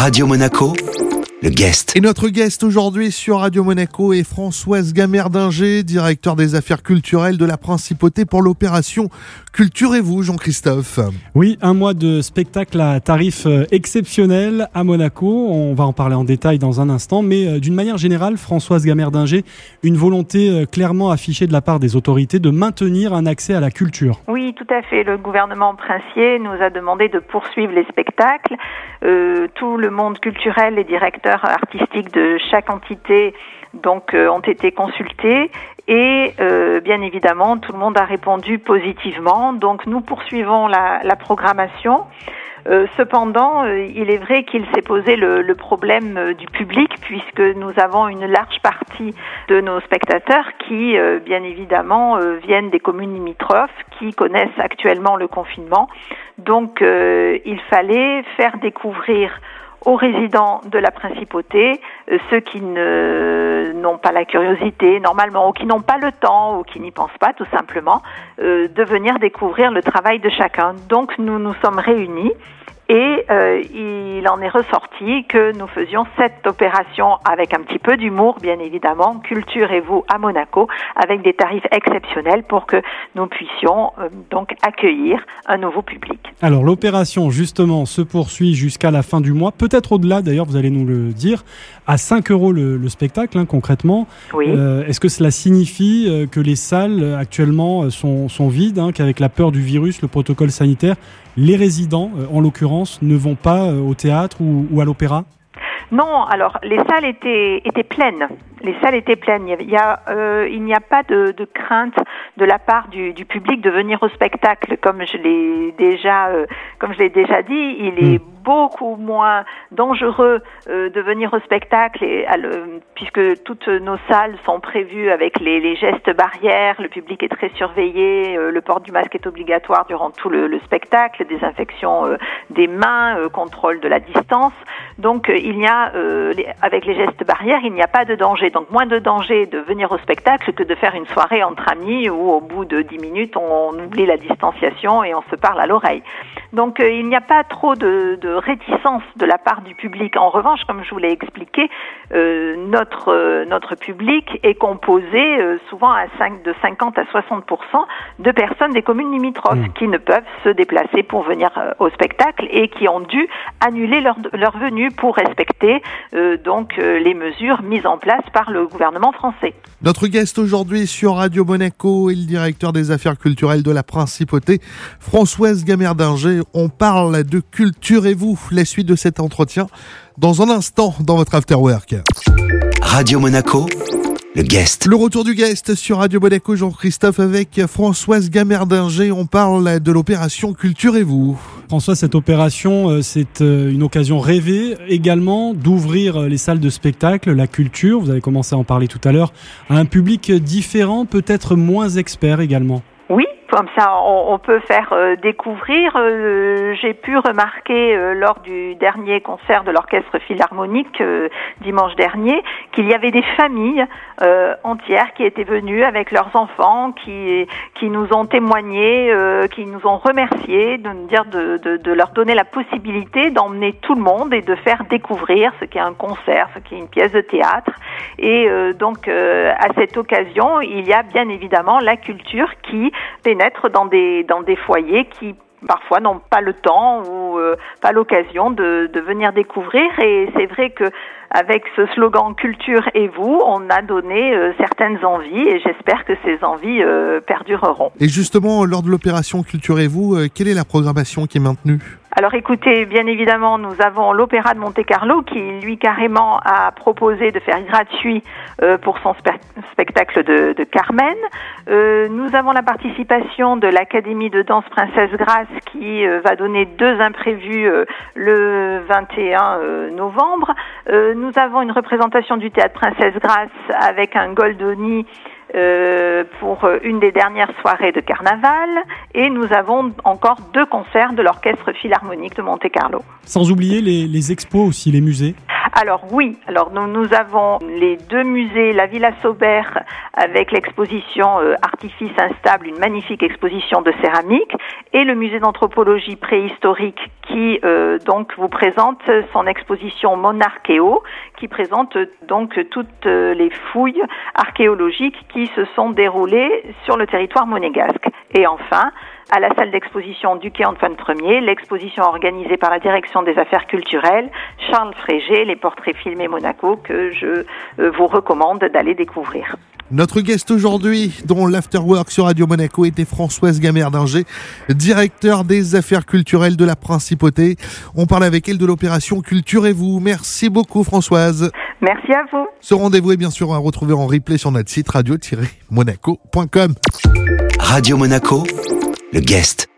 Radio Monaco, le guest. Et notre guest aujourd'hui sur Radio Monaco est Françoise Gamerdinger, directeur des affaires culturelles de la Principauté pour l'opération Culturez-vous, Jean-Christophe. Oui, un mois de spectacle à tarif euh, exceptionnel à Monaco. On va en parler en détail dans un instant, mais euh, d'une manière générale, Françoise Gamerdinger, une volonté euh, clairement affichée de la part des autorités de maintenir un accès à la culture. Oui, tout à fait. Le gouvernement princier nous a demandé de poursuivre les spectacles. Euh, tout le monde culturel, les artistiques de chaque entité donc euh, ont été consultés et euh, bien évidemment tout le monde a répondu positivement. Donc nous poursuivons la, programmation. Euh, cependant, il est vrai qu'il s'est posé le, problème du public puisque nous avons une large partie de nos spectateurs qui, bien évidemment, viennent des communes limitrophes, qui connaissent actuellement le confinement. Donc, il fallait faire découvrir aux résidents de la principauté, ceux qui n'ont pas la curiosité normalement, ou qui n'ont pas le temps, ou qui n'y pensent pas tout simplement, euh, de venir découvrir le travail de chacun. Donc nous nous sommes réunis et euh, il en est ressorti que nous faisions cette opération avec un petit peu d'humour, bien évidemment, Culture et vous à Monaco, avec des tarifs exceptionnels pour que nous puissions euh, donc accueillir un nouveau public. Alors l'opération justement se poursuit jusqu'à la fin du mois, peut-être au-delà d'ailleurs, vous allez nous le dire, à 5 euros le, le spectacle hein, concrètement. Oui. Euh, Est-ce que cela signifie que les salles actuellement sont, sont vides, hein, qu'avec la peur du virus, le protocole sanitaire, les résidents, en l'occurrence, ne vont pas euh, au théâtre ou, ou à l'opéra Non, alors les salles étaient, étaient pleines. Les salles étaient pleines. Il a, a, euh, il n'y a pas de, de crainte de la part du, du public de venir au spectacle, comme je l'ai déjà, euh, comme je l'ai déjà dit. Il est beaucoup moins dangereux euh, de venir au spectacle et puisque toutes nos salles sont prévues avec les, les gestes barrières, le public est très surveillé, euh, le port du masque est obligatoire durant tout le, le spectacle, désinfection euh, des mains, contrôle de la distance. Donc il y a avec les gestes barrières, il n'y a pas de danger. Donc moins de danger de venir au spectacle que de faire une soirée entre amis où au bout de 10 minutes on oublie la distanciation et on se parle à l'oreille. Donc euh, il n'y a pas trop de, de réticence de la part du public. En revanche, comme je vous l'ai expliqué, euh, notre euh, notre public est composé souvent à 5, de 50 à 60% de personnes des communes limitrophes Mmh. qui ne peuvent se déplacer pour venir au spectacle et qui ont dû annuler leur, leur venue pour respecter donc les mesures mises en place par le gouvernement français. Notre guest aujourd'hui sur Radio Monaco est le directeur des affaires culturelles de la Principauté, Françoise Gamerdinger. On parle de Culturez-vous, la suite de cet entretien, dans un instant dans votre Afterwork. Radio Monaco, le guest. Le retour du guest sur Radio Monaco, Jean-Christophe, avec Françoise Gamerdinger. On parle de l'opération Culturez-vous. François, cette opération, euh, c'est euh, une occasion rêvée également d'ouvrir euh, les salles de spectacle, la culture, vous avez commencé à en parler tout à l'heure, à un public différent, peut-être moins expert également. Comme ça on, on peut faire euh, découvrir. euh, J'ai pu remarquer euh, lors du dernier concert de l'orchestre philharmonique euh, dimanche dernier qu'il y avait des familles euh, entières qui étaient venues avec leurs enfants, qui qui nous ont témoigné, euh, qui nous ont remercié de nous dire de, de, de leur donner la possibilité d'emmener tout le monde et de faire découvrir ce qu'est un concert, ce qu'est une pièce de théâtre. Et donc à cette occasion, il y a bien évidemment la culture qui pénètre dans des dans des foyers qui parfois n'ont pas le temps ou euh, pas l'occasion de, venir découvrir et c'est vrai que avec ce slogan culture et vous, on a donné euh, certaines envies et j'espère que ces envies euh, perdureront. Et justement, lors de l'opération Culturez-vous, euh, quelle est la programmation qui est maintenue? Alors écoutez, bien évidemment, nous avons l'Opéra de Monte-Carlo qui, lui, carrément a proposé de faire gratuit euh, pour son spe- spectacle de, Carmen. Euh, nous avons la participation de l'Académie de danse Princesse Grace qui euh, va donner deux imprévus le 21 euh, novembre. Nous avons une représentation du théâtre Princesse Grace avec un Goldoni euh, pour une des dernières soirées de carnaval et nous avons encore deux concerts de l'orchestre philharmonique de Monte-Carlo. Sans oublier les, les expos aussi, les musées. Alors oui, alors nous, nous avons les deux musées, la Villa Saubert avec l'exposition euh, Artifice instable, une magnifique exposition de céramique, et le musée d'anthropologie préhistorique qui euh, donc vous présente son exposition Monarchéo, qui présente donc toutes les fouilles archéologiques qui se sont déroulées sur le territoire monégasque. Et enfin, à la salle d'exposition du Quai Antoine Ier, l'exposition organisée par la direction des affaires culturelles, Charles Frégé, les portraits filmés Monaco, que je euh, vous recommande d'aller découvrir. Notre guest aujourd'hui, dont l'afterwork sur Radio Monaco, était Françoise Gamère-Dinger, directeur des affaires culturelles de la Principauté. On parle avec elle de l'opération Culturez-vous. Merci beaucoup Françoise. Merci à vous. Ce rendez-vous est bien sûr à retrouver en replay sur notre site radio-monaco.com. Radio Monaco, le guest.